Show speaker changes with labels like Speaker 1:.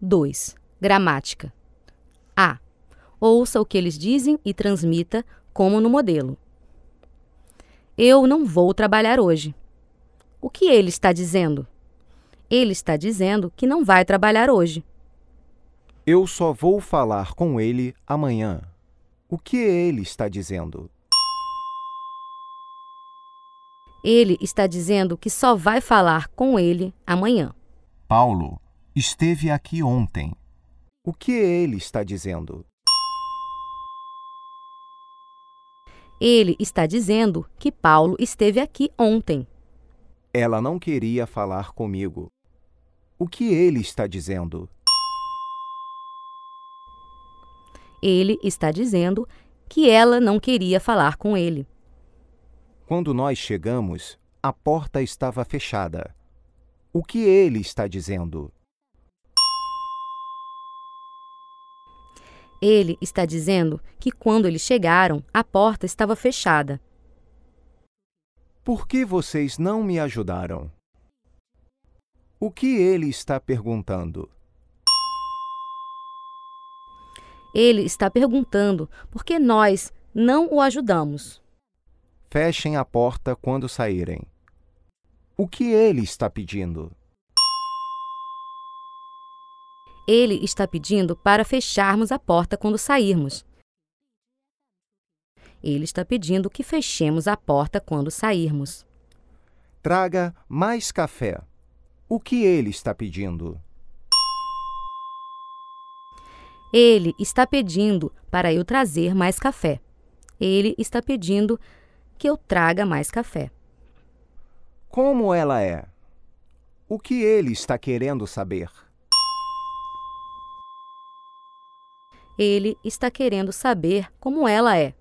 Speaker 1: 2. Gramática. A. Ouça o que eles dizem e transmita como no modelo. Eu não vou trabalhar hoje. O que ele está dizendo? Ele está dizendo que não vai trabalhar hoje.
Speaker 2: Eu só vou falar com ele amanhã. O que ele está dizendo?
Speaker 1: Ele está dizendo que só vai falar com ele amanhã.
Speaker 2: Paulo esteve aqui ontem. O que ele está dizendo?
Speaker 1: Ele está dizendo que Paulo esteve aqui ontem.
Speaker 2: Ela não queria falar comigo. O que ele está dizendo?
Speaker 1: Ele está dizendo que ela não queria falar com ele.
Speaker 2: Quando nós chegamos, a porta estava fechada. O que ele está dizendo?
Speaker 1: Ele está dizendo que quando eles chegaram, a porta estava fechada.
Speaker 2: Por que vocês não me ajudaram? O que ele está perguntando?
Speaker 1: Ele está perguntando por que nós não o ajudamos.
Speaker 2: Fechem a porta quando saírem. O que ele está pedindo?
Speaker 1: Ele está pedindo para fecharmos a porta quando sairmos. Ele está pedindo que fechemos a porta quando sairmos.
Speaker 2: Traga mais café. O que ele está pedindo?
Speaker 1: Ele está pedindo para eu trazer mais café. Ele está pedindo que eu traga mais café.
Speaker 2: Como ela é? O que ele está querendo saber?
Speaker 1: Ele está querendo saber como ela é.